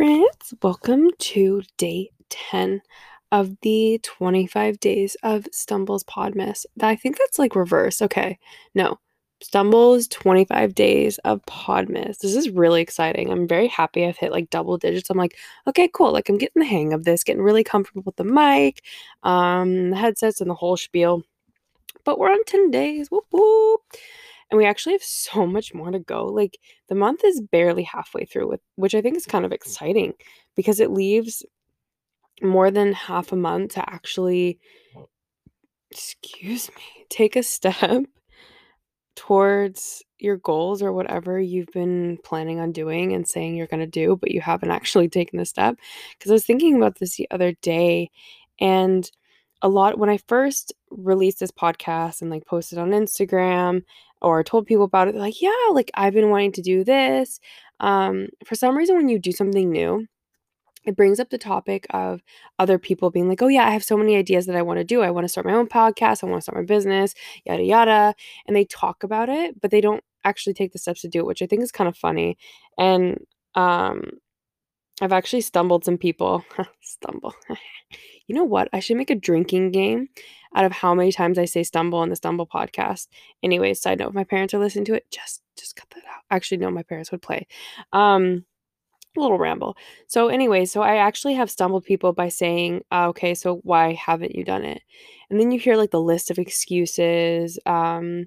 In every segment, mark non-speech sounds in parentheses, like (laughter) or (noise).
friends. Welcome to day 10 of the 25 days of Stumbles Podmas. I think that's like reverse. Okay. No. Stumbles 25 days of Podmas. This is really exciting. I'm very happy I've hit like double digits. I'm like, okay, cool. Like I'm getting the hang of this, getting really comfortable with the mic, um, the headsets and the whole spiel. But we're on 10 days. Whoop whoop and we actually have so much more to go. Like the month is barely halfway through with which I think is kind of mm-hmm. exciting because it leaves more than half a month to actually excuse me, take a step (laughs) towards your goals or whatever you've been planning on doing and saying you're going to do, but you haven't actually taken the step. Because I was thinking about this the other day, and a lot when I first released this podcast and like posted on Instagram or told people about it, they're like, yeah, like I've been wanting to do this. Um, for some reason, when you do something new, it brings up the topic of other people being like, oh, yeah, I have so many ideas that I want to do. I want to start my own podcast. I want to start my business, yada, yada. And they talk about it, but they don't actually take the steps to do it, which I think is kind of funny. And um, I've actually stumbled some people. (laughs) Stumble. (laughs) you know what? I should make a drinking game out of how many times I say stumble on the stumble podcast. Anyways, side note, if my parents are listening to it, just just cut that out. Actually, no, my parents would play. Um a little ramble. So anyway, so I actually have stumbled people by saying, uh, okay, so why haven't you done it? And then you hear like the list of excuses. Um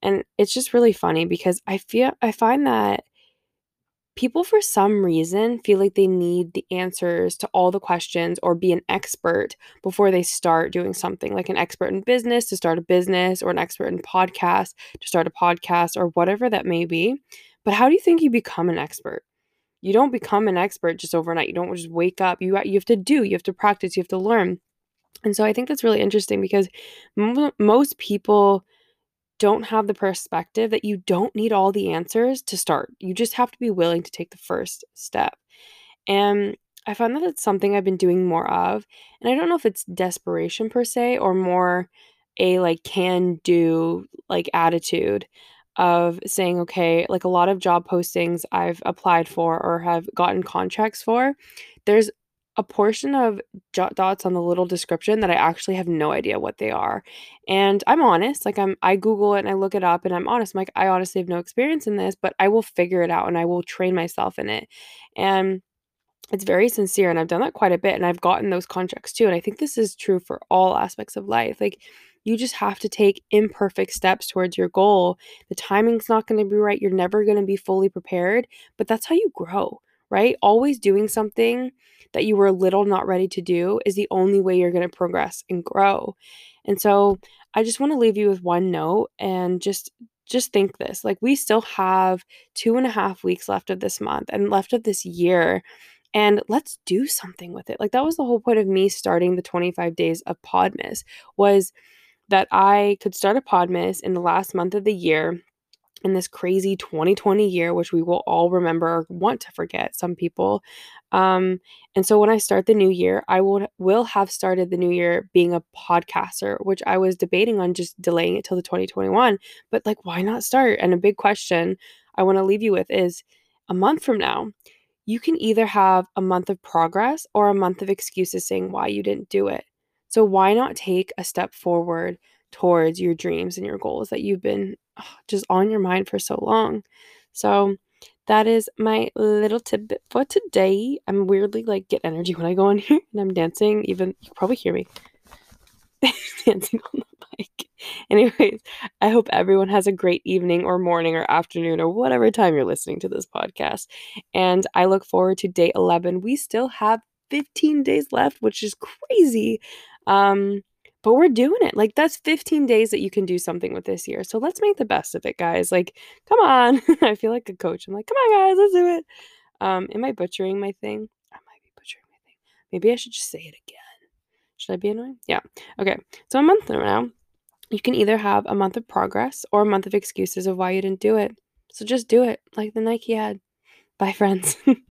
and it's just really funny because I feel I find that people for some reason feel like they need the answers to all the questions or be an expert before they start doing something like an expert in business to start a business or an expert in podcast to start a podcast or whatever that may be. But how do you think you become an expert? You don't become an expert just overnight. You don't just wake up. You you have to do you have to practice you have to learn. And so i think that's really interesting because m- most people don't have the perspective that you don't need all the answers to start. You just have to be willing to take the first step. And I find that it's something I've been doing more of. And I don't know if it's desperation per se or more a like can do like attitude of saying, okay, like a lot of job postings I've applied for or have gotten contracts for, there's a portion of jot dots on the little description that I actually have no idea what they are. And I'm honest, like I'm I Google it and I look it up and I'm honest, I'm like I honestly have no experience in this, but I will figure it out and I will train myself in it. And it's very sincere and I've done that quite a bit and I've gotten those contracts too. And I think this is true for all aspects of life. Like you just have to take imperfect steps towards your goal. The timing's not going to be right. You're never going to be fully prepared, but that's how you grow, right? Always doing something that you were a little not ready to do is the only way you're going to progress and grow. And so I just want to leave you with one note and just just think this like we still have two and a half weeks left of this month and left of this year and let's do something with it like that was the whole point of me starting the 25 days of podmas was that i could start a podmas in the last month of the year in this crazy 2020 year, which we will all remember or want to forget, some people. Um, and so when I start the new year, I will will have started the new year being a podcaster, which I was debating on just delaying it till the 2021. But like, why not start? And a big question I want to leave you with is a month from now, you can either have a month of progress or a month of excuses saying why you didn't do it. So why not take a step forward towards your dreams and your goals that you've been just on your mind for so long. So that is my little tidbit for today. I'm weirdly like get energy when I go in (laughs) here and I'm dancing. Even you probably hear me (laughs) dancing on the mic. Anyways, I hope everyone has a great evening or morning or afternoon or whatever time you're listening to this podcast. And I look forward to day 11. We still have 15 days left, which is crazy. Um, but we're doing it. Like that's 15 days that you can do something with this year. So let's make the best of it, guys. Like, come on. (laughs) I feel like a coach. I'm like, come on, guys, let's do it. Um, am I butchering my thing? I might be butchering my thing. Maybe I should just say it again. Should I be annoying? Yeah. Okay. So a month from now, you can either have a month of progress or a month of excuses of why you didn't do it. So just do it like the Nike ad. Bye, friends. (laughs)